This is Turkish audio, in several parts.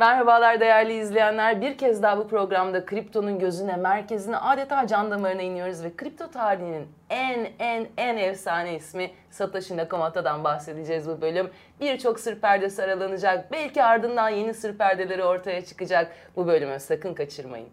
Merhabalar değerli izleyenler. Bir kez daha bu programda kriptonun gözüne, merkezine, adeta can damarına iniyoruz ve kripto tarihinin en en en efsane ismi Satoshi Nakamoto'dan bahsedeceğiz bu bölüm. Birçok sır perdesi aralanacak. Belki ardından yeni sır perdeleri ortaya çıkacak. Bu bölümü sakın kaçırmayın.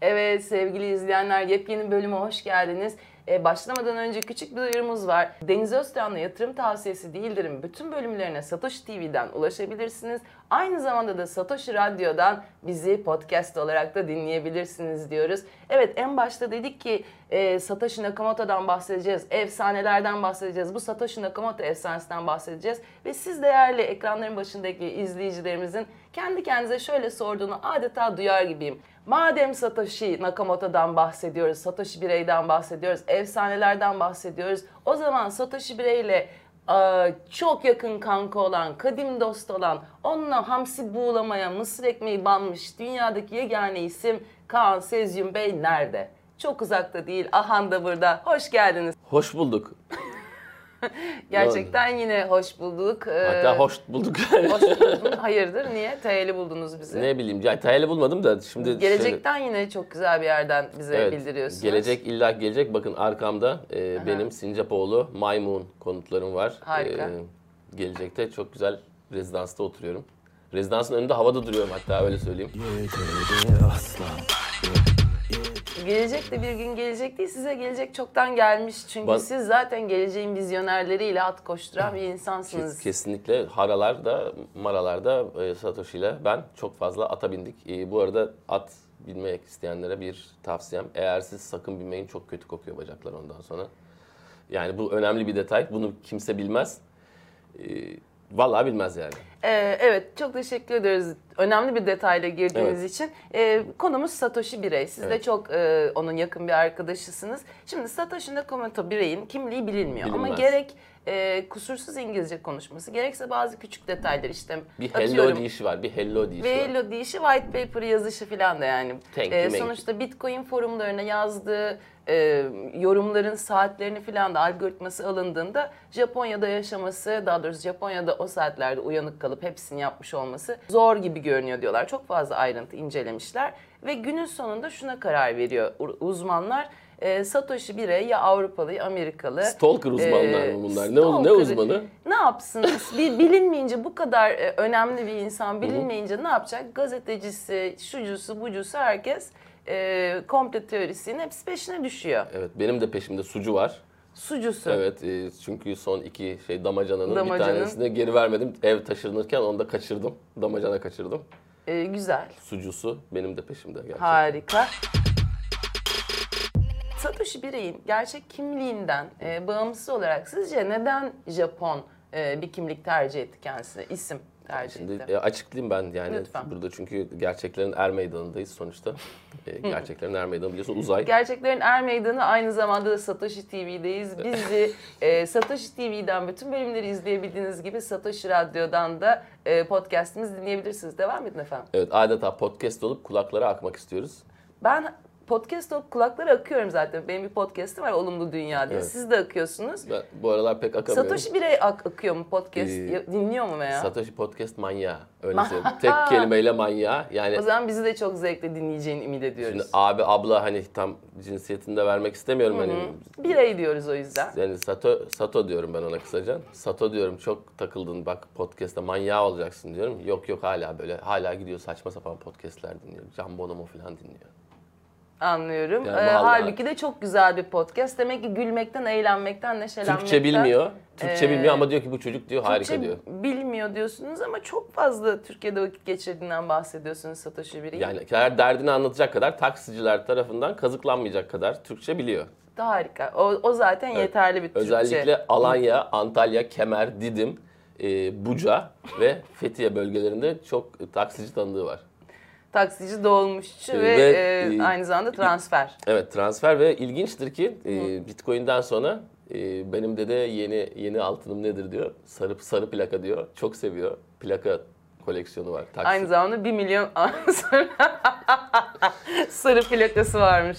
Evet sevgili izleyenler yepyeni bölüme hoş geldiniz. Ee, başlamadan önce küçük bir duyurumuz var. Deniz Öztürk'le yatırım tavsiyesi değildirim. Bütün bölümlerine Satoshi TV'den ulaşabilirsiniz. Aynı zamanda da Satoshi Radyo'dan bizi podcast olarak da dinleyebilirsiniz diyoruz. Evet en başta dedik ki e, Satoshi Nakamoto'dan bahsedeceğiz. Efsanelerden bahsedeceğiz. Bu Satoshi Nakamoto efsanesinden bahsedeceğiz. Ve siz değerli ekranların başındaki izleyicilerimizin kendi kendinize şöyle sorduğunu adeta duyar gibiyim. Madem Satoshi Nakamoto'dan bahsediyoruz, Satoshi Birey'den bahsediyoruz, efsanelerden bahsediyoruz. O zaman Satoshi Birey'le çok yakın kanka olan, kadim dost olan, onunla hamsi buğulamaya mısır ekmeği banmış dünyadaki yegane isim Kaan Sezyum Bey nerede? Çok uzakta değil, Ahan da burada. Hoş geldiniz. Hoş bulduk. Gerçekten yine hoş bulduk. Hatta ee, hoş bulduk. hoş buldun. Hayırdır? Niye? Tayeli buldunuz bizi. Ne bileyim. Ya, tayeli bulmadım da şimdi... Gelecekten şöyle... yine çok güzel bir yerden bize evet, bildiriyorsunuz. Gelecek illa gelecek. Bakın arkamda e, benim Sincapoğlu Maymun konutlarım var. Harika. E, gelecekte çok güzel rezidansta oturuyorum. Rezidansın önünde havada duruyorum hatta öyle söyleyeyim. Aslan. Gelecek de bir gün gelecek değil, size gelecek çoktan gelmiş. Çünkü Bana... siz zaten geleceğin vizyonerleriyle at koşturan bir insansınız. Kesinlikle haralarda, maralarda e, Satoshi ile ben çok fazla ata bindik. E, bu arada at binmek isteyenlere bir tavsiyem. Eğer siz sakın binmeyin çok kötü kokuyor bacaklar ondan sonra. Yani bu önemli bir detay. Bunu kimse bilmez. E, Vallahi bilmez yani. Ee, evet çok teşekkür ederiz. Önemli bir detayla girdiğiniz evet. için. Ee, konumuz Satoshi Birey. Siz evet. de çok e, onun yakın bir arkadaşısınız. Şimdi Satoshi Nakamoto Birey'in kimliği bilinmiyor. Bilinmez. Ama gerek e, kusursuz İngilizce konuşması gerekse bazı küçük detaylar işte bir hello atıyorum, deyişi var bir hello deyişi ve var. hello deyişi white paper yazışı falan da yani. Thank e, sonuçta Bitcoin forumlarına yazdığı e, yorumların saatlerini falan da algoritması alındığında Japonya'da yaşaması daha doğrusu Japonya'da o saatlerde uyanık kalıp hepsini yapmış olması zor gibi görünüyor diyorlar. Çok fazla ayrıntı incelemişler ve günün sonunda şuna karar veriyor uzmanlar e, Satoshi birey ya Avrupalı ya Amerikalı. Stalker uzmanlar e, mı bunlar? Ne, ne uzmanı? Ne yapsın? bir, bilinmeyince bu kadar e, önemli bir insan bilinmeyince ne yapacak? Gazetecisi, şucusu, bucusu herkes e, komple teorisinin hepsi peşine düşüyor. Evet benim de peşimde sucu var. Sucusu. Evet e, çünkü son iki şey damacananın Damacanın. bir tanesini geri vermedim. Ev taşınırken onu da kaçırdım. Damacana kaçırdım. E, güzel. Sucusu benim de peşimde gerçekten. Harika. Satoshi Birey'in gerçek kimliğinden e, bağımsız olarak sizce neden Japon e, bir kimlik tercih etti kendisine, isim tercih Şimdi, etti? E, açıklayayım ben yani Lütfen. burada çünkü gerçeklerin er meydanındayız sonuçta. E, gerçeklerin er meydanı biliyorsun uzay. Gerçeklerin er meydanı aynı zamanda da Satoshi TV'deyiz. Bizi e, Satoshi TV'den bütün bölümleri izleyebildiğiniz gibi Satoshi Radyo'dan da e, podcastimizi dinleyebilirsiniz. Devam edin efendim. Evet adeta podcast olup kulaklara akmak istiyoruz. Ben podcast olup kulaklara akıyorum zaten. Benim bir podcast'im var Olumlu Dünya diye. Evet. Siz de akıyorsunuz. Ben bu aralar pek akamıyorum. Satoshi birey ak akıyor mu podcast? Ee, Dinliyor mu veya? Satoshi podcast manyağı. Öyle söyleyeyim. Tek kelimeyle manyağı. Yani o zaman bizi de çok zevkle dinleyeceğini ümit ediyoruz. Şimdi abi abla hani tam cinsiyetini de vermek istemiyorum Hı-hı. hani. Birey diyoruz o yüzden. Yani Sato Sato diyorum ben ona kısaca. Sato diyorum çok takıldın bak podcast'ta manyağı olacaksın diyorum. Yok yok hala böyle hala gidiyor saçma sapan podcast'ler dinliyor. Can Bonomo falan dinliyor. Anlıyorum. Yani ee, halbuki de çok güzel bir podcast. Demek ki gülmekten, eğlenmekten, neşelenmekten. Türkçe bilmiyor. Türkçe ee, bilmiyor ama diyor ki bu çocuk diyor harika Türkçe diyor. bilmiyor diyorsunuz ama çok fazla Türkiye'de vakit geçirdiğinden bahsediyorsunuz Satoshi Biri. Yani eğer derdini anlatacak kadar taksiciler tarafından kazıklanmayacak kadar Türkçe biliyor. Daha harika. O, o zaten evet. yeterli bir Türkçe. Özellikle Alanya, Antalya, Kemer, Didim, e, Buca ve Fethiye bölgelerinde çok taksici tanıdığı var taksici dolmuşçu ve, ve e, e, aynı zamanda transfer. Evet transfer ve ilginçtir ki e, Bitcoin'den sonra e, benim dede yeni yeni altınım nedir diyor. Sarı sarı plaka diyor. Çok seviyor. Plaka koleksiyonu var. Taksi. Aynı zamanda 1 milyon sarı plakası varmış.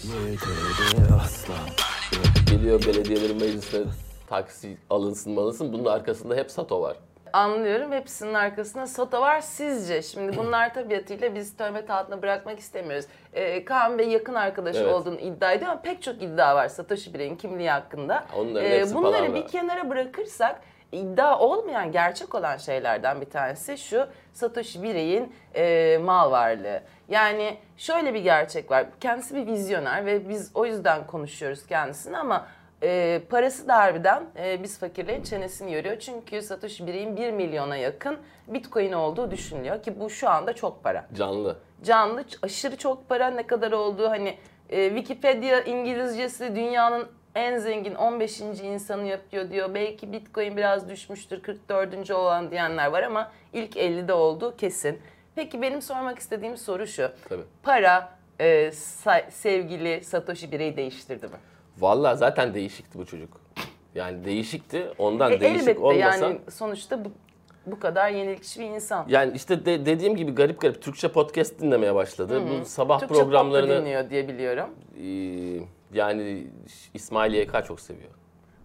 geliyor belediyelerin meclisine taksi alınsın alınsın. Bunun arkasında hep Sato var. Anlıyorum. Hepsinin arkasında Soto var. Sizce şimdi bunlar tabiatıyla biz töhmet altına bırakmak istemiyoruz. Ee, Kaan Bey yakın arkadaşı Evet. olduğunu iddia ediyor ama pek çok iddia var Satoshi Birey'in kimliği hakkında. Onların Ee, bunları palavra. bir kenara bırakırsak iddia olmayan gerçek olan şeylerden bir tanesi şu Satoshi Birey'in e, mal varlığı. Yani şöyle bir gerçek var. Kendisi bir vizyoner ve biz o yüzden konuşuyoruz kendisini ama e, parası da harbiden e, biz fakirlerin çenesini yoruyor. Çünkü Satoshi Birey'in 1 milyona yakın bitcoin olduğu düşünülüyor ki bu şu anda çok para. Canlı. Canlı aşırı çok para ne kadar olduğu hani e, Wikipedia İngilizcesi dünyanın en zengin 15. insanı yapıyor diyor. Belki Bitcoin biraz düşmüştür 44. olan diyenler var ama ilk 50'de olduğu kesin. Peki benim sormak istediğim soru şu. Tabii. Para e, sevgili Satoshi Birey değiştirdi mi? Vallahi zaten değişikti bu çocuk. Yani değişikti. Ondan E, değişik elbette olmasa. yani sonuçta bu, bu kadar yenilikçi bir insan. Yani işte de- dediğim gibi garip garip Türkçe podcast dinlemeye başladı. Bu sabah Türkçe programlarını dinliyor diye biliyorum. e, yani İsmail YK çok seviyor.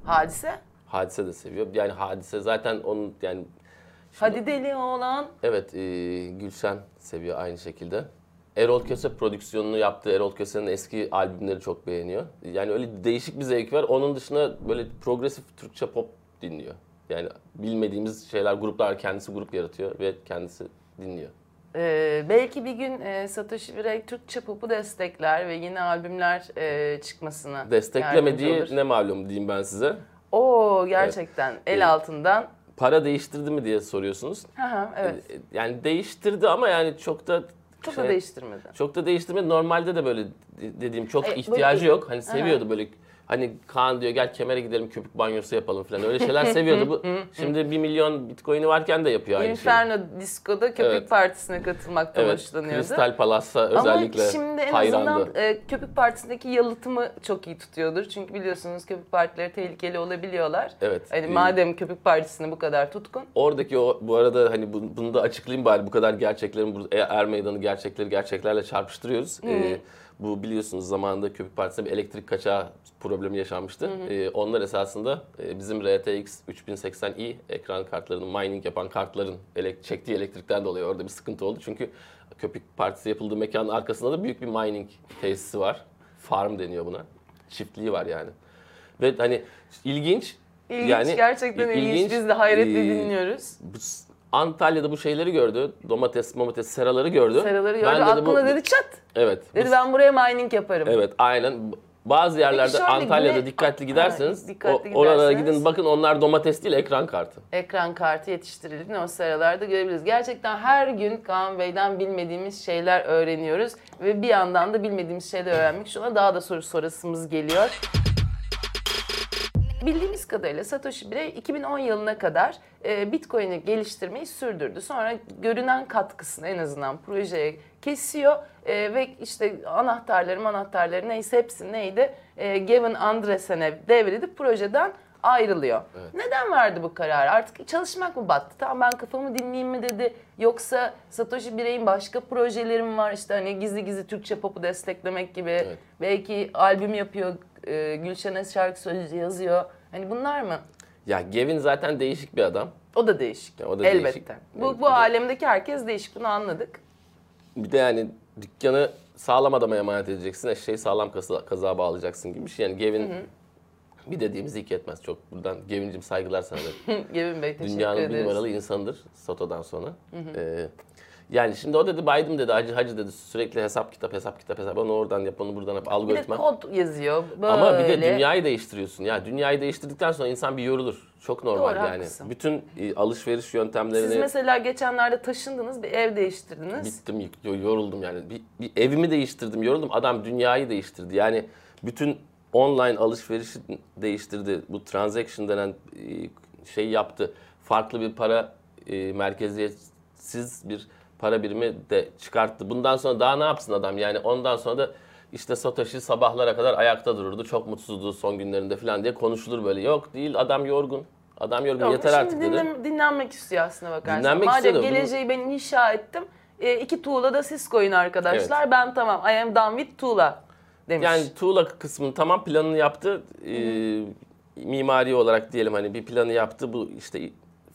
Hadise. Hadise de seviyor. Yani Hadise zaten onun yani Hadi deli oğlan. evet e, Gülşen seviyor aynı şekilde. Erol Köse prodüksiyonunu yaptığı Erol Köse'nin eski albümleri çok beğeniyor. Yani öyle değişik bir zevk var. Onun dışında böyle progresif Türkçe pop dinliyor. Yani bilmediğimiz şeyler, gruplar kendisi grup yaratıyor ve kendisi dinliyor. Ee, belki bir gün e, Satoshi Birey Türkçe pop'u destekler ve yeni albümler e, çıkmasına Desteklemediği ne malum diyeyim ben size. Oo gerçekten el altından. Para değiştirdi mi diye soruyorsunuz. Hı, evet. E, Yani değiştirdi ama yani çok da Çok şey- da değiştirmedi. Çok da değiştirmedi. Normalde de böyle de- dediğim çok E, ihtiyacı böyle- yok. Hani seviyordu böyle hani Kaan diyor gel kemere gidelim köpük banyosu yapalım falan. Öyle şeyler seviyordu. Bu şimdi 1 milyon bitcoin'i varken de yapıyor aynı şeyi. Inferno Disco'da köpük Evet. partisine katılmaktan Evet, hoşlanıyordu. Kristal Palas'a özellikle Ama şimdi en hayrandı. azından e, köpük partisindeki yalıtımı çok iyi tutuyordur. Çünkü biliyorsunuz köpük partileri tehlikeli olabiliyorlar. Evet. Hani e, madem köpük partisine bu kadar tutkun. Oradaki o bu arada hani bu- bunu da açıklayayım bari bu kadar gerçeklerin bu Er Meydanı gerçekleri gerçeklerle çarpıştırıyoruz. Ee, bu biliyorsunuz zamanında Köpük Partisi'nde bir elektrik kaçağı problemi yaşanmıştı. Ee, onlar esasında e, bizim RTX 3080i ekran kartlarının mining yapan kartların elek- çektiği elektrikten dolayı orada bir sıkıntı oldu. Çünkü Köpük Partisi yapıldığı mekanın arkasında da büyük bir mining tesisi var. Farm deniyor buna. Çiftliği var yani. Ve hani ilginç İlginç, gerçekten ilginç. ilginç. Biz de hayretle Ee, dinliyoruz. Bu Antalya'da bu şeyleri gördü. Domates, domates seraları gördü. Seraları gördü. Ben dedi Aklına bu- dedi çat. Evet. bu Dedi s- ben buraya mining yaparım. Evet, aynen. Bazı yerlerde şöyle Antalya'da güne- dikkatli giderseniz, dikkatli o- oralara gidin bakın onlar domates değil ekran kartı. Ekran kartı yetiştirildiğini o seralarda görebiliriz. Gerçekten her gün Kaan Bey'den bilmediğimiz şeyler öğreniyoruz. Ve bir yandan da bilmediğimiz şeyler öğrenmek ona daha da soru sorasımız geliyor. Bildiğimiz kadarıyla Satoshi Birey 2010 yılına kadar e, Bitcoin'i geliştirmeyi sürdürdü. Sonra görünen katkısını en azından projeye kesiyor E, ve işte anahtarları anahtarları neyse hepsi neydi e, Gavin Andresen'e devredip projeden ayrılıyor. Neden verdi bu kararı? Artık çalışmak mı battı? Tamam ben kafamı dinleyeyim mi dedi. Yoksa Satoshi Birey'in başka projeleri mi var? İşte hani gizli gizli Türkçe pop'u desteklemek gibi. Evet. Belki albüm yapıyor, e, Gülşen'e şarkı sözü yazıyor. Hani bunlar mı? Ya Gavin zaten değişik bir adam. O da değişik. Ya o da Elbette. değişik. Bu, Evet, bu bir de- alemdeki herkes değişik. Bunu anladık. Bir de yani dükkanı sağlam adama emanet edeceksin, eşeği sağlam kaza, kazağa bağlayacaksın gibi bir şey. Yani Gavin bir dediğimizi iki etmez çok. Buradan Gavin'cim saygılar sana da. Gevin Bey teşekkür Dünyanın bir ederiz. numaralı insanıdır Soto'dan sonra. Ee, yani şimdi o dedi Biden dedi hacı hacı dedi sürekli hesap kitap hesap kitap hesap onu oradan yap onu buradan yap Bir de algoritma. kod yazıyor. Böyle. Ama bir de dünyayı değiştiriyorsun. Ya dünyayı değiştirdikten sonra insan bir yorulur. Çok normal Doğru, yani. haklısın. Bütün e, alışveriş yöntemlerini Siz mesela geçenlerde taşındınız, bir ev değiştirdiniz. bittim, yoruldum yani. Bir, bir evimi değiştirdim, yoruldum. Adam dünyayı değiştirdi. Yani bütün online alışverişi değiştirdi. Bu transaction denen e, şey yaptı. Farklı bir para e, merkeziyetsiz bir para birimi de çıkarttı. Bundan sonra daha ne yapsın adam? Yani ondan sonra da işte Satoshi sabahlara kadar ayakta dururdu. Çok mutsuzdu son günlerinde falan diye konuşulur böyle. Yok değil adam yorgun. Adam yorgun Yok, yeter artık dedi. dinlen- dinlenmek istiyor aslına bakarsan. Dinlenmek Madem istiyor da bunu- geleceği ben inşa ettim. E, iki tuğla da siz koyun arkadaşlar. Ben tamam. I am done with tuğla. demiş. Yani tuğla kısmını tamam planını yaptı. Ee, mimari olarak diyelim hani bir planı yaptı. Bu işte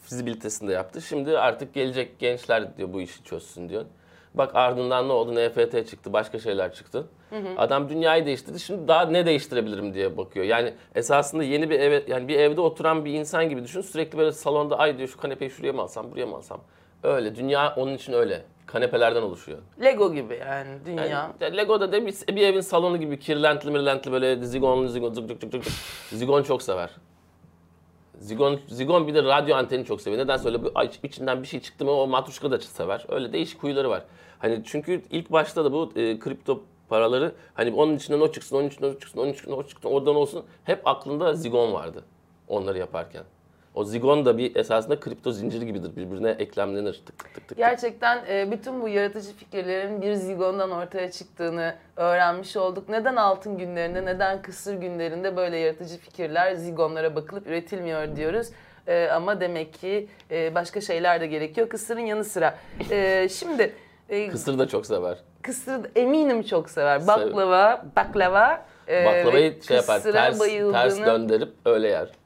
fizibilitesini de yaptı. Şimdi artık gelecek gençler diyor bu işi çözsün diyor. Bak ardından ne oldu? NFT çıktı, başka şeyler çıktı. Adam dünyayı değiştirdi. Şimdi daha ne değiştirebilirim diye bakıyor. Yani esasında yeni bir eve yani bir evde oturan bir insan gibi düşün. Sürekli böyle salonda ay diyor şu kanepeyi şuraya mı alsam, buraya mı alsam? Öyle. Dünya onun için öyle. Kanepelerden oluşuyor. Lego gibi yani dünya. Yani Lego'da da bir, bir evin salonu gibi kirlentli mirlentli böyle zigonlu zigon zık zık zık zık. Zigon çok sever. Zigon, zigon bir de radyo anteni çok seviyor. Neden öyle bir ay- içinden bir şey çıktı mı o matruşka da sever. Öyle değişik huyları var. Hani çünkü ilk başta da bu e, kripto paraları hani onun içinden o çıksın, onun içinden o çıksın, onun içinden o çıksın, oradan olsun. Hep aklında zigon vardı onları yaparken. O zigon da bir esasında kripto zinciri gibidir. Birbirine eklemlenir. Tık tık tık tık. Gerçekten e, bütün bu yaratıcı fikirlerin bir zigondan ortaya çıktığını öğrenmiş olduk. Neden altın günlerinde, neden kısır günlerinde böyle yaratıcı fikirler zigonlara bakılıp üretilmiyor diyoruz. E, ama demek ki e, başka şeyler de gerekiyor kısırın yanı sıra. E, şimdi e, Kısır da çok sever. kısır eminim çok sever. Baklava, baklava. e, Baklavayı şey yapar, ters, ters döndürüp öyle yer.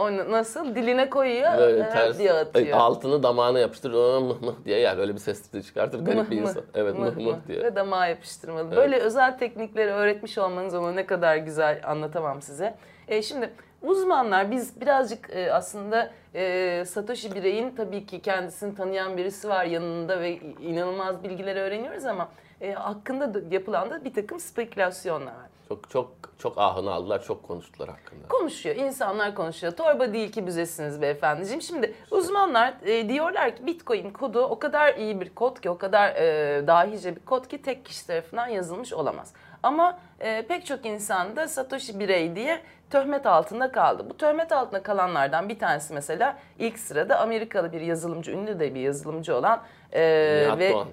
Onu nasıl? Diline koyuyor, Böyle e, ters, diye atıyor. altını damağına yapıştırır, "Aa, mıh mıh diye yer. Öyle bir ses çıkartır, garip bir Mıh mıh, insan. Evet, mıh mıh diye. Ve damağa yapıştırmalı. Böyle özel teknikleri öğretmiş olmanız onu ne kadar güzel anlatamam size. E, şimdi uzmanlar biz birazcık e, aslında e, Satoshi Birey'in tabii ki kendisini tanıyan birisi var yanında ve inanılmaz bilgileri öğreniyoruz ama e, hakkında da yapılan da bir takım spekülasyonlar var. Çok çok çok ahını aldılar, çok konuştular hakkında. Konuşuyor, insanlar konuşuyor. Torba değil ki büzesiniz beyefendiciğim. Şimdi uzmanlar e, diyorlar ki Bitcoin kodu o kadar iyi bir kod ki, o kadar e, dahice bir kod ki tek kişi tarafından yazılmış olamaz. Ama e, pek çok insan da Satoshi birey diye töhmet altında kaldı. Bu töhmet altında kalanlardan bir tanesi mesela ilk sırada Amerikalı bir yazılımcı, ünlü de bir yazılımcı olan e, Nihat ve Doğan.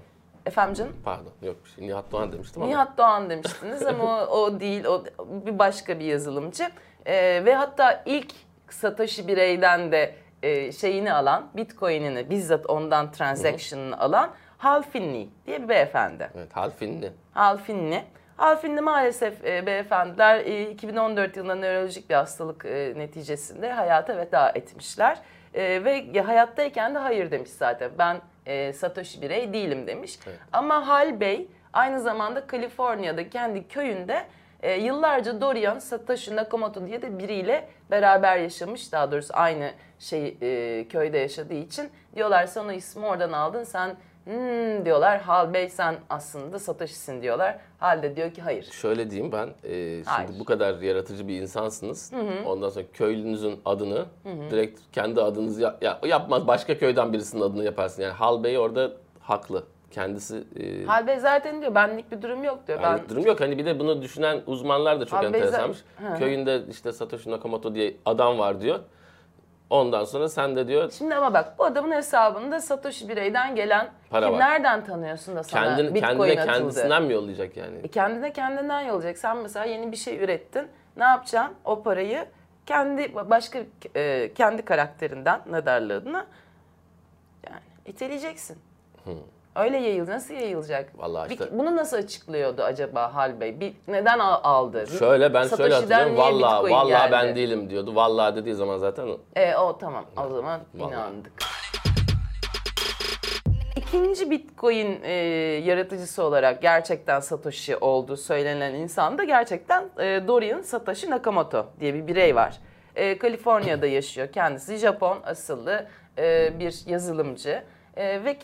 Efendim canım Pardon, yok bir şey. Nihat Doğan demiştim ama. Nihat Doğan demiştiniz ama o, o değil, o bir başka bir yazılımcı. Ee, ve hatta ilk Satoshi bireyden de e, şeyini alan, Bitcoin'ini bizzat ondan transaction'ını alan Hal Finney diye bir beyefendi. Evet, Halfinli. Hal Finney. Hal Finney maalesef e, beyefendiler e, 2014 yılında nörolojik bir hastalık e, neticesinde hayata veda etmişler. E, ve ya hayattayken de hayır demiş zaten. Ben e, Satoshi birey değilim demiş. Evet. Ama Hal Bey aynı zamanda Kaliforniya'da kendi köyünde e, yıllarca Dorian Satoshi Nakamoto diye de biriyle beraber yaşamış. Daha doğrusu aynı şey e, köyde yaşadığı için diyorlar sen o ismi oradan aldın sen hmm, diyorlar. Hal Bey sen aslında Satoshi'sin diyorlar. Hal de diyor ki hayır. Şöyle diyeyim ben, e, şimdi Hayır. bu kadar yaratıcı bir insansınız. Ondan sonra köylünüzün adını direkt kendi adınızı yap- ya, yapmaz. Başka köyden birisinin adını yaparsın. Yani Hal Bey orada haklı. Kendisi e, Hal Bey zaten diyor benlik bir durum yok diyor. Yani Ben durum yok. Hani bir de bunu düşünen uzmanlar da çok Abi enteresanmış. Hı. Köyünde işte Satoshi Nakamoto diye adam var diyor. Ondan sonra sen de diyor Şimdi ama bak bu adamın hesabında Satoshi bireyden gelen Para kim var. nereden tanıyorsun da sana kendin, Bitcoin kendine atıldı? kendisinden mi yollayacak yani? E kendine kendinden yollayacak. Sen mesela yeni bir şey ürettin. Ne yapacaksın? O parayı kendi başka e, kendi karakterinden adına yani iteleyeceksin. Öyle yayıl nasıl yayılacak? Vallahi Bir- işte- bunu nasıl açıklıyordu acaba Hal Bey? Bir, neden al- aldı? Şöyle ben şöyle Satoshi'den hatırlıyorum. niye Vallahi Bitcoin vallahi ben değilim diyordu. Vallahi dediği zaman zaten E o tamam o zaman Vallahi. inandık. İkinci Bitcoin e, yaratıcısı olarak gerçekten Satoshi olduğu söylenen insan da gerçekten e, Dorian Satoshi Nakamoto diye bir birey var. E, Kaliforniya'da yaşıyor kendisi. Japon asıllı e, bir yazılımcı. E, ve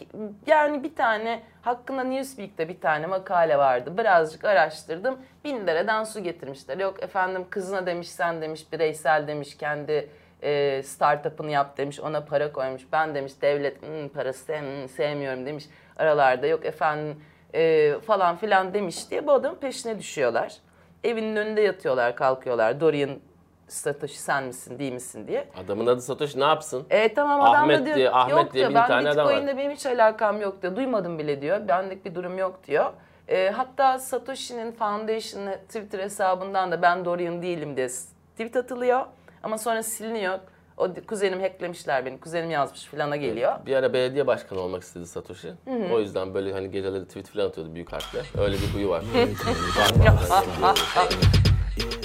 yani bir tane hakkında Newsweek'te bir tane makale vardı. Birazcık araştırdım. Bin dereden su getirmişler. Yok efendim kızına demiş sen demiş bireysel demiş kendi e, startup'ını yap demiş ona para koymuş. Ben demiş devlet "Hmm, parası sev- hmm, sevmiyorum demiş aralarda. Yok efendim e, falan filan demiş diye bu adamın peşine düşüyorlar. Evinin önünde yatıyorlar kalkıyorlar. Dorian Satoshi sen misin değil misin diye. adamın adı Satoshi ne yapsın? E tamam adam Ahmet da diyor diye- Ahmet yok diye diyor bir ben tane adam var." Bitcoin'le benim hiç alakam yok diyor. Duymadım bile diyor. Benlik bir durum yok diyor. E, hatta Satoshi'nin Foundation'ı Twitter hesabından da ben Dorian değilim diye tweet atılıyor. Ama sonra siliniyor. O kuzenim hacklemişler beni. Kuzenim yazmış filana geliyor. Bir ara belediye başkanı olmak istedi Satoshi. O yüzden böyle hani geceleri tweet falan atıyordu büyük harfle. Öyle bir huyu var.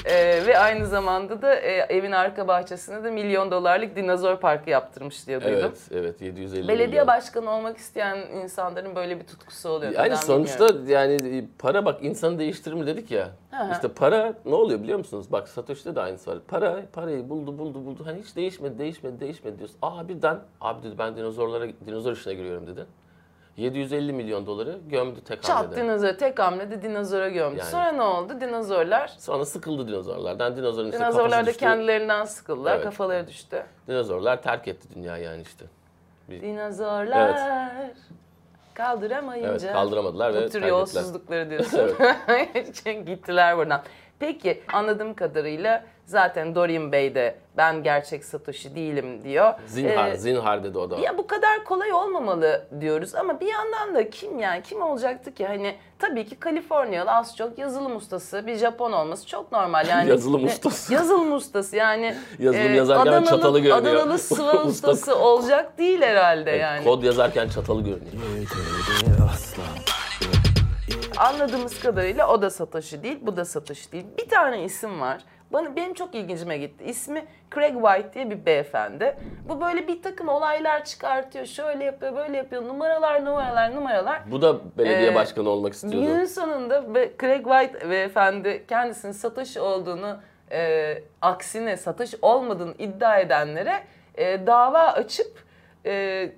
Ee, ve aynı zamanda da e, evin arka bahçesine de milyon dolarlık dinozor parkı yaptırmış diye duydum. evet, evet 750 Belediye milyon. başkanı olmak isteyen insanların böyle bir tutkusu oluyor. Yani Neden sonuçta bilmiyorum. yani para bak insanı değiştirir mi dedik ya. hı. İşte para ne oluyor biliyor musunuz? Bak Satoshi'de de aynısı var. Para parayı buldu buldu buldu. Hani hiç değişmedi değişmedi değişmedi diyorsun. Aa birden abi dedi ben dinozorlara dinozor işine giriyorum dedi. 750 milyon doları gömdü tek Çat hamlede. dinozor tek hamlede dinozora gömdü. Yani. Sonra ne oldu? Dinozorlar Sonra sıkıldı dinozorlardan. Dinozorun işte Dinozorlar da düştü. kendilerinden sıkıldılar, Evet. kafaları düştü. Dinozorlar terk etti dünyayı yani işte. Dinozorlar kaldıramayınca. Evet kaldıramadılar ve Bu tür yolsuzlukları diyorsun. Çünkü Gittiler buradan. Peki anladığım kadarıyla zaten Dorian Bey de ben gerçek Satoshi değilim diyor. Zinhar, Ee, zinhar dedi o da. ya bu kadar kolay olmamalı diyoruz ama bir yandan da kim yani kim olacaktı ki hani tabii ki Kaliforniyalı az çok yazılım ustası bir Japon olması çok normal yani. Yazılım E, ustası. Yazılım ustası yani. Yazılım yazarken çatalı görünüyor. Adanalı sıva Usta- ustası olacak değil herhalde Evet, yani. Kod yazarken çatalı görünüyor. Anladığımız kadarıyla o da Satoshi değil, bu da Satoshi değil. Bir tane isim var. Bana benim çok ilgincime gitti. İsmi Craig White diye bir beyefendi. Bu böyle bir takım olaylar çıkartıyor. Şöyle yapıyor, böyle yapıyor. Numaralar, numaralar, numaralar. Bu da belediye Ee, başkanı olmak istiyordu. Günün sonunda Craig White beyefendi kendisinin Satoshi olduğunu, e, aksine Satoshi olmadığını iddia edenlere e, dava açıp e,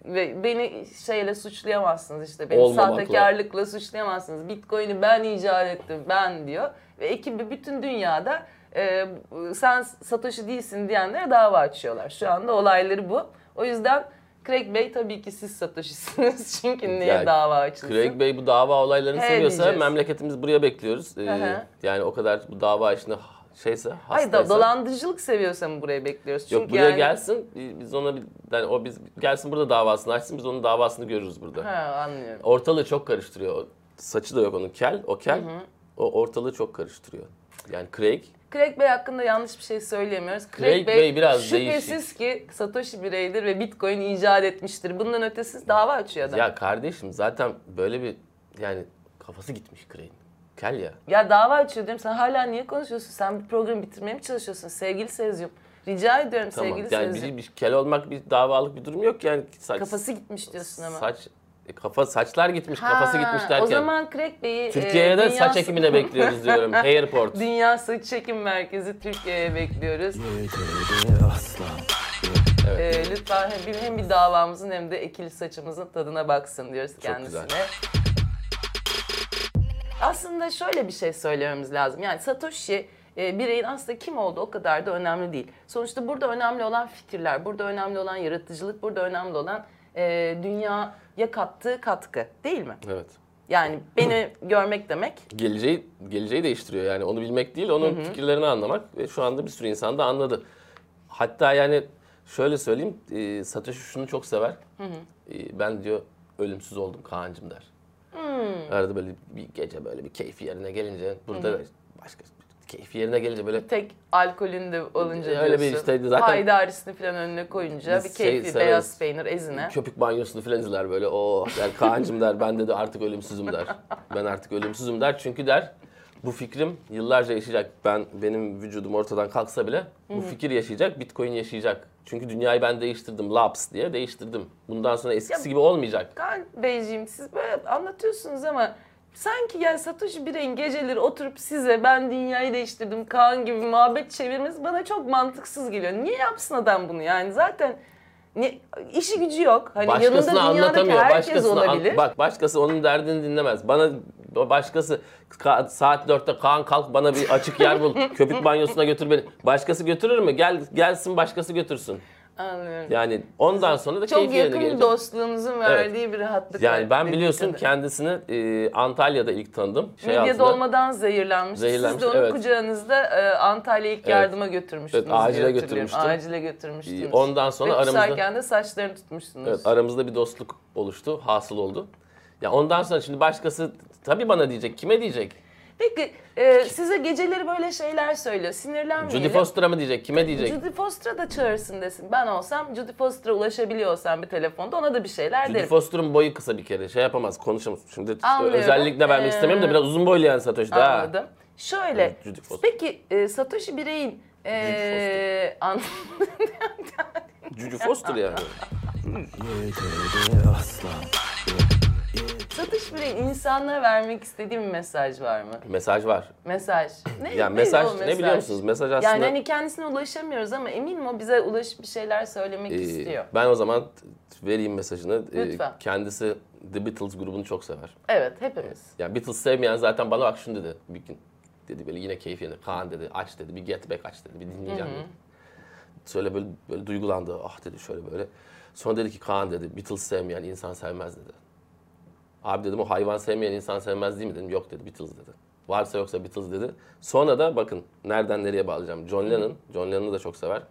ve beni şeyle suçlayamazsınız işte beni Olmamakla. sahtekarlıkla suçlayamazsınız. Bitcoin'i ben icat ettim ben diyor ve ekibi bütün dünyada e, sen Satoshi değilsin diyenlere dava açıyorlar. Şu anda olayları bu. O yüzden Craig Bey tabii ki siz Satoshi'siniz çünkü niye Yani dava açılsın? Craig Bey bu dava olaylarını He seviyorsa diyeceğiz. memleketimiz buraya bekliyoruz. Ee, yani o kadar bu dava işinde şeyse, Hayır hastaysa. da dolandırıcılık seviyorsa mı buraya bekliyoruz? Çünkü Yok buraya yani... gelsin, biz ona bir, yani o biz gelsin burada davasını açsın, biz onun davasını görürüz burada. Ha anlıyorum. Ortalığı çok karıştırıyor. Saçı da yok onun kel, o kel. O ortalığı çok karıştırıyor. Yani Craig Craig Bey hakkında yanlış bir şey söyleyemiyoruz. Craig, Craig Bey, Bey biraz şüphesiz ki Satoshi bireydir ve Bitcoin icat etmiştir. Bundan ötesiz dava açıyor adam. Ya, ya kardeşim zaten böyle bir yani kafası gitmiş Craig'in. Kel ya. dava açıyor diyorum. Sen hala niye konuşuyorsun? Sen bir programı bitirmeye mi çalışıyorsun? Sevgili Sezyum. Rica ediyorum Tamam. sevgili Yani Sezyum. bir, bir kel olmak bir davalık bir durum yok yani. Saç, Kafası gitmiş diyorsun ama. Saç e, kafa saçlar gitmiş, kafası Ha, gitmiş derken. O zaman Craig Bey'i Türkiye'ye e, de dünya- saç ekimine bekliyoruz diyorum. Hairport. Dünya Saç Çekim Merkezi Türkiye'ye bekliyoruz. Ee, lütfen hem bir, hem bir davamızın hem de ekili saçımızın tadına baksın diyoruz kendisine. güzel. Aslında şöyle bir şey söylememiz lazım. Yani Satoshi e, bireyin aslında kim olduğu o kadar da önemli değil. Sonuçta burada önemli olan fikirler, burada önemli olan yaratıcılık, burada önemli olan e, dünyaya kattığı katkı değil mi? Evet. Yani beni görmek demek Geleceği geleceği değiştiriyor yani onu bilmek değil, onun fikirlerini anlamak ve şu anda bir sürü insan da anladı. Hatta yani şöyle söyleyeyim, e, Satoshi şunu çok sever. E, ben diyor ölümsüz oldum Kaan'cım der. Arada böyle bir gece böyle bir keyfi yerine gelince burada başka keyfi yerine gelince böyle tek alkolün de olunca Öyle bir diyorsun. işte zaten- Haydarisini falan önüne koyunca bir şey keyfi severiz. beyaz peynir ezine. köpük banyosunu filan izler böyle. O der Kaan'cım der ben de artık ölümsüzüm der. Ben artık ölümsüzüm der. Çünkü der bu fikrim yıllarca yaşayacak. Ben benim vücudum ortadan kalksa bile bu fikir yaşayacak, Bitcoin yaşayacak. Çünkü dünyayı ben değiştirdim. Laps diye değiştirdim. Bundan sonra eskisi gibi olmayacak. Kaan Beyciğim siz böyle anlatıyorsunuz ama sanki yani Satoshi Birey'in geceleri oturup size ben dünyayı değiştirdim Kaan gibi muhabbet çevirmeniz bana çok mantıksız geliyor. Niye yapsın adam bunu yani zaten ne, işi gücü yok. Hani Başkasına yanında anlatamıyor. herkes Başkasına an- olabilir. bak başkası onun derdini dinlemez. Bana başkası "Ka- saat 4'te Kaan kalk bana bir açık yer bul. Köpük banyosuna götür beni. Başkası götürür mü? Gel gelsin başkası götürsün. Anlıyorum. Yani ondan sonra da çok yakın gelecek. dostluğumuzun verdiği bir rahatlık. Yani ben biliyorsun kadar. kendisini e, Antalya'da ilk tanıdım. Şey Midye altında. dolmadan zehirlenmiş. Zehirlenmiş, Siz de onu evet. kucağınızda e, Antalya ilk yardıma götürmüştünüz. Evet, acile götürmüştüm. Acile götürmüştünüz. Ondan sonra Ve aramızda- de saçlarını tutmuşsunuz. Evet, aramızda bir dostluk oluştu, hasıl oldu. Ya ondan sonra şimdi başkası tabii bana diyecek, kime diyecek? Peki e, size geceleri böyle şeyler söylüyor. Sinirlenmeyelim. Judy Foster'a mı diyecek? Kime diyecek? Judy Foster'a da çağırsın desin. Ben olsam Judy Foster'a ulaşabiliyor olsam bir telefonda ona da bir şeyler Judy derim. Foster'ın boyu kısa bir kere. Şey yapamaz, konuşamaz. Şimdi Anlıyorum. özellikle vermek Ee, istemiyorum da biraz uzun boylu yani Satoshi da. ha. Anladım. Şöyle. Evet, Judy Foster. peki e, Satoshi Birey'in e, an- Judy Foster yani. Satoshi Birey'in insanlığa vermek istediği bir mesaj var mı? Mesaj var. Mesaj. Ne, Yani mesaj, o ne biliyor musunuz? Mesaj aslında... Yani hani kendisine ulaşamıyoruz ama eminim o bize ulaşıp bir şeyler söylemek Ee, istiyor. Ben o zaman vereyim mesajını. Ee, Lütfen. Kendisi The Beatles grubunu çok sever. Evet hepimiz. Yani Beatles sevmeyen zaten bana bak şunu dedi bir gün. Dedi böyle yine keyif yerine. Kaan dedi aç dedi bir get back aç dedi bir dinleyeceğim dedi. Söyle böyle, böyle duygulandı. Ah dedi şöyle böyle. Sonra dedi ki Kaan dedi Beatles sevmeyen insan sevmez dedi. Abi dedim o hayvan sevmeyen insan sevmez değil mi dedim. Yok dedi Beatles dedi. Varsa yoksa Beatles dedi. Sonra da bakın nereden nereye bağlayacağım. John Lennon, John Lennon'ı da çok sever.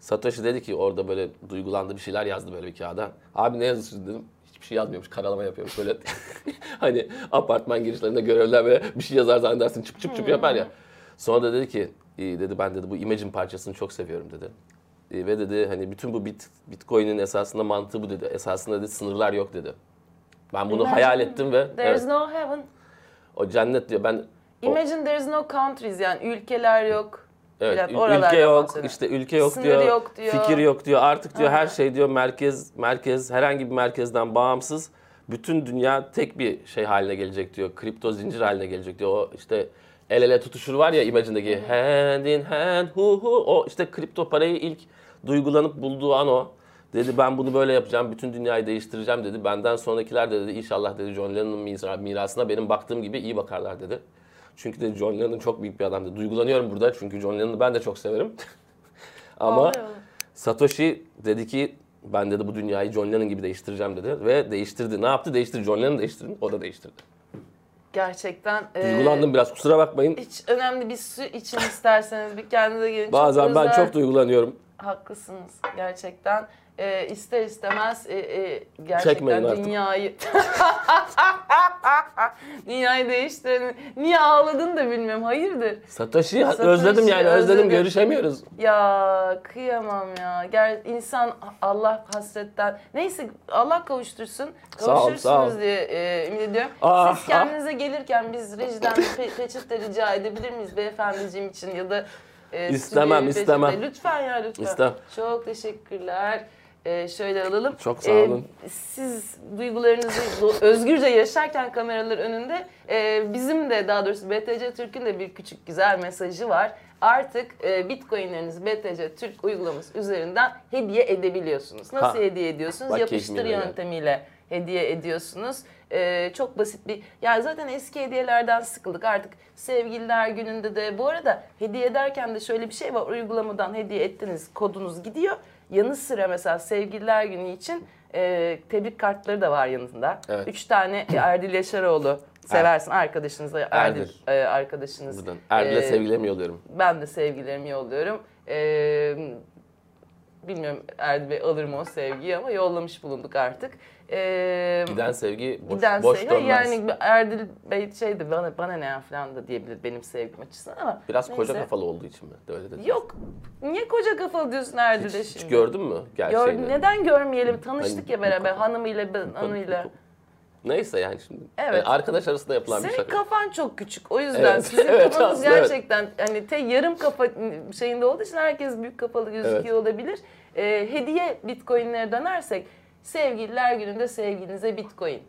Satoshi dedi ki orada böyle duygulandı bir şeyler yazdı böyle bir kağıda. Abi ne yazıyorsun dedim. Hiçbir şey yazmıyormuş. Karalama yapıyormuş böyle. hani apartman girişlerinde görevler böyle bir şey yazar zannedersin çıp çıp çıp yapar ya. Sonra da dedi ki "İyi," dedi ben dedi bu Imagine parçasını çok seviyorum dedi. E, Ve dedi hani bütün bu bit, Bitcoin'in esasında mantığı bu dedi. Esasında dedi sınırlar yok dedi. Ben bunu Imagine hayal ettim ve There is evet, no heaven. o cennet diyor ben Imagine there is no countries yani ülkeler yok. Evet, ülke yok, bahsediyor. işte ülke yok Sınır diyor, yok diyor. fikir yok diyor. Artık diyor her Aha. şey diyor merkez, merkez herhangi bir merkezden bağımsız. Bütün dünya tek bir şey haline gelecek diyor. Kripto zincir haline gelecek diyor. O işte el ele tutuşur var ya Imagine'deki hand in hand hu hu o işte kripto parayı ilk duygulanıp bulduğu an o. Dedi ben bunu böyle yapacağım, bütün dünyayı değiştireceğim dedi. Benden sonrakiler de dedi inşallah dedi John Lennon'ın mira- mirasına benim baktığım gibi iyi bakarlar dedi. Çünkü de John Lennon çok büyük bir adamdı. Duygulanıyorum burada çünkü John Lennon'ı ben de çok severim. Ama Ağlıyor. Satoshi dedi ki ben dedi bu dünyayı John Lennon gibi değiştireceğim dedi ve değiştirdi. Ne yaptı? Değiştirdi. John Lennon değiştirdi. O da değiştirdi. Gerçekten. Duygulandım biraz kusura bakmayın. Hiç önemli bir su için isterseniz bir kendinize gelin. Çok Bazen ben özel. çok duygulanıyorum. Haklısınız gerçekten. Ee, ister istemez e, e, Çekmeyin gerçekten artık. dünyayı dünyayı değiştiren niye ağladın da bilmiyorum hayırdır Satoshi, Satoshi, özledim yani özledim özledim. görüşemiyoruz. ya kıyamam ya Ger insan Allah hasretten neyse Allah kavuştursun Sağ ol, kavuşursunuz sağ ol. diye e, ümit ediyorum Ah, siz kendinize gelirken biz rejiden pe- peçete rica edebilir miyiz beyefendiciğim için ya da e, İstemem, istemem. lütfen ya lütfen İstem. çok teşekkürler. Ee, şöyle alalım. Çok sağ Ee, olun. siz duygularınızı özgürce yaşarken kameralar önünde e, bizim de daha doğrusu BTC Türk'ün de bir küçük güzel mesajı var. Artık e, Bitcoin'lerinizi BTC Türk uygulaması üzerinden hediye edebiliyorsunuz. Nasıl Ha. hediye ediyorsunuz? Bak Yapıştır yöntemiyle hediye ediyorsunuz. Ee, çok basit bir... Yani zaten eski hediyelerden sıkıldık. Artık sevgililer gününde de... Bu arada hediye ederken de şöyle bir şey var. Uygulamadan hediye ettiniz, kodunuz gidiyor. Yanı sıra mesela sevgililer günü için e, tebrik kartları da var yanında. Evet. Üç tane Erdil Yaşaroğlu seversin arkadaşınıza. Erdil, Erdil. e, arkadaşınız. Buradan Erdil'e Ee, sevgilerimi yolluyorum. ben de sevgilerimi yolluyorum. Ee, bilmiyorum Erdil Bey alır mı o sevgiyi ama yollamış bulunduk artık. Ee, Giden sevgi boş, giden boş sevgi- dönmez. Yani Erdil Bey şeydi bana, bana ne ya falan da diyebilir benim sevgim açısından ama. Biraz koca neyse. kafalı olduğu için mi? Öyle dedi. Yok. Niye koca kafalı diyorsun Erdil'e Hiç, şimdi? hiç gördün mü gerçeğini? neden görmeyelim? Tanıştık Hani- ya beraber hanımıyla, ben- hanıyla. Neyse yani şimdi. Evet. Yani arkadaş arasında yapılan bir Senin şaka. kafan çok küçük. O yüzden Evet. sizin Evet, kafanız aslında evet. gerçekten hani te yarım kafa şeyinde olduğu için herkes büyük kafalı gözüküyor olabilir. Ee, hediye bitcoinlere dönersek sevgililer gününde sevgilinize bitcoin.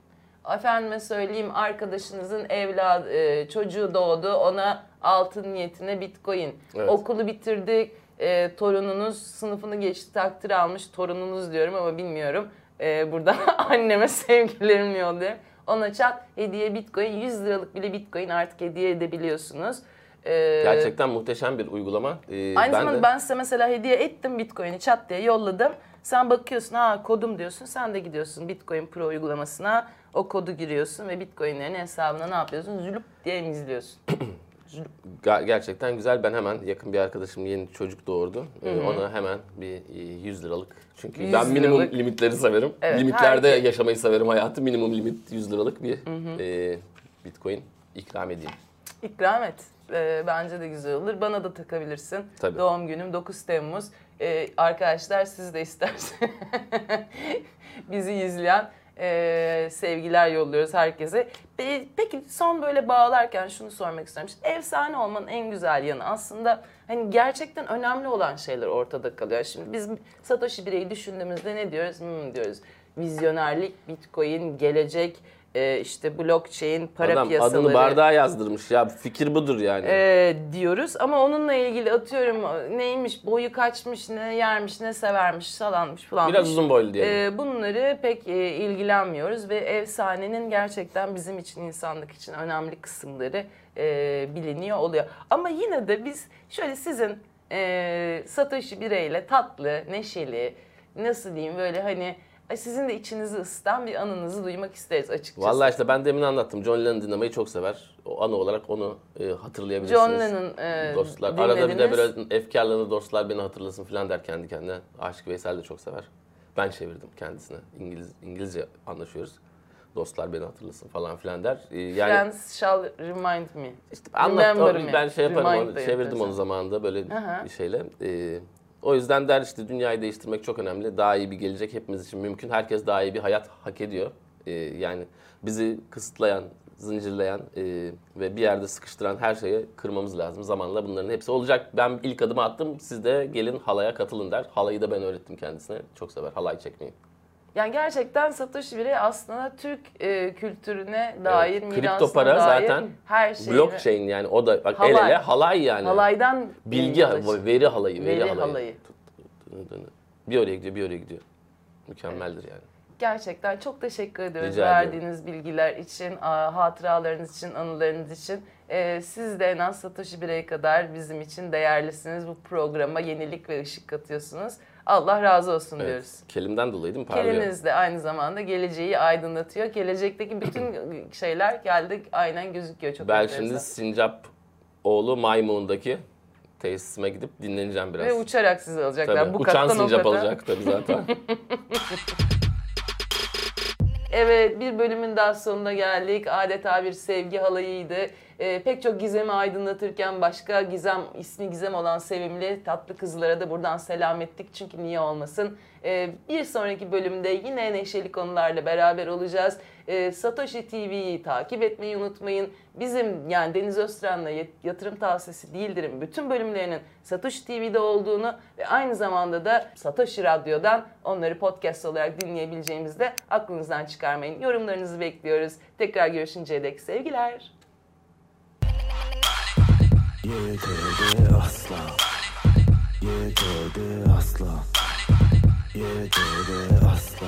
Efendime söyleyeyim arkadaşınızın evladı, e, çocuğu doğdu ona altın niyetine bitcoin. Evet. Okulu bitirdi, e, torununuz sınıfını geçti, takdir almış torununuz diyorum ama bilmiyorum. E, buradan anneme sevgilerimi yolluyorum. Ona çat hediye bitcoin 100 liralık bile bitcoin artık hediye edebiliyorsunuz. E, Gerçekten muhteşem bir uygulama. Ee, Aynı ben zamanda de- ben size mesela hediye ettim Bitcoin'i çat diye yolladım. Sen bakıyorsun ha kodum diyorsun. Sen de gidiyorsun Bitcoin Pro uygulamasına. O kodu giriyorsun ve Bitcoin'lerin hesabına ne yapıyorsun? Zülüp diye imizliyorsun. Ga- gerçekten güzel. Ben hemen yakın bir arkadaşım yeni çocuk doğurdu. Ee, Ona hemen bir e, 100 liralık. Çünkü 100 ben minimum liralık. limitleri severim. Evet, Limitlerde herkes- yaşamayı severim hayatı. Minimum limit 100 liralık bir e, Bitcoin ikram edeyim. İkram et. Ee, bence de güzel olur. Bana da takabilirsin. Tabii. Doğum günüm 9 Temmuz. Ee, arkadaşlar siz de isterseniz bizi izleyen e, sevgiler yolluyoruz herkese. Pe- Peki son böyle bağlarken şunu sormak istiyorum. İşte efsane olmanın en güzel yanı aslında hani gerçekten önemli olan şeyler ortada kalıyor. Şimdi biz Satoshi Birey'i düşündüğümüzde ne diyoruz? Hmm, diyoruz. Vizyonerlik, Bitcoin, gelecek, e, işte blockchain, para Adam piyasaları adını bardağa yazdırmış ya fikir budur yani. e, diyoruz ama onunla ilgili atıyorum neymiş, boyu kaçmış, ne yermiş, ne severmiş, salanmış falanmış. Biraz uzun boylu diyelim. E, bunları pek e, ilgilenmiyoruz ve efsanenin gerçekten bizim için insanlık için önemli kısımları e, biliniyor oluyor. Ama yine de biz şöyle sizin e, Satoshi bireyle tatlı, neşeli, nasıl diyeyim böyle hani sizin de içinizi ısıtan bir anınızı duymak isteriz açıkçası. Vallahi işte ben demin anlattım. John Lennon dinlemeyi çok sever. O anı olarak onu e, hatırlayabilirsiniz. John Lennon e, Dostlar. Arada bir de dinlediniz. böyle efkarlarını dostlar beni hatırlasın falan der kendi kendine. Aşık Veysel de çok sever. Ben çevirdim kendisine. İngiliz İngilizce anlaşıyoruz. Dostlar beni hatırlasın falan filan der. Ee, Yani Friends shall remind me. işte anlat, Remember o- me. ben şey yaparım onu, çevirdim onu zamanında böyle Aha. bir şeyle. Ee, o yüzden der işte dünyayı değiştirmek çok önemli. Daha iyi bir gelecek hepimiz için mümkün. Herkes daha iyi bir hayat hak ediyor. Ee, yani bizi kısıtlayan, zincirleyen e, ve bir yerde sıkıştıran her şeyi kırmamız lazım. Zamanla bunların hepsi olacak. Ben ilk adımı attım. Siz de gelin halaya katılın der. Halayı da ben öğrettim kendisine. Çok sever halay çekmeyi. Yani gerçekten Satoshi Birey aslında Türk e, kültürüne dair, Evet, kripto para dair zaten her şeyi Blockchain yani o da bak el Halay. ele halay yani. halaydan Bilgi, çık- veri halayı, veri, veri halayı. halayı. Bir oraya gidiyor, bir oraya gidiyor. Mükemmeldir yani. Gerçekten çok teşekkür ediyoruz Rica ederim. verdiğiniz bilgiler için, hatıralarınız için, anılarınız için. E, siz de en az Satoshi Birey kadar bizim için değerlisiniz. Bu programa yenilik ve ışık katıyorsunuz. Allah razı olsun diyoruz. Evet. Kelimden dolayı değil mi? Parlıyor. Keliniz de aynı zamanda geleceği aydınlatıyor. Gelecekteki bütün şeyler geldi aynen gözüküyor. Çok Ben enteresan. şimdi Sincap oğlu Maymun'daki tesisime gidip dinleneceğim biraz. Ve uçarak sizi alacaklar. Tabii. Bu Uçan sincap kata. olacak tabii zaten. Evet bir bölümün daha sonuna geldik. Adeta bir sevgi halayıydı. Ee, pek çok gizemi aydınlatırken başka gizem ismi gizem olan sevimli tatlı kızlara da buradan selam ettik. Çünkü niye olmasın. Ee, bir sonraki bölümde yine neşeli konularla beraber olacağız. Ee, Satoshi TV'yi takip etmeyi unutmayın. Bizim yani Deniz Öztürk'le yatırım tavsiyesi değildirim. Bütün bölümlerinin Satoshi TV'de olduğunu ve aynı zamanda da Satoshi Radyo'dan onları podcast olarak dinleyebileceğimizi de aklınızdan çıkarmayın. Yorumlarınızı bekliyoruz. Tekrar görüşünceye dek sevgiler. Yeterde asla. Yeterde asla. Yeterde asla.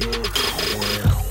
Yeterde asla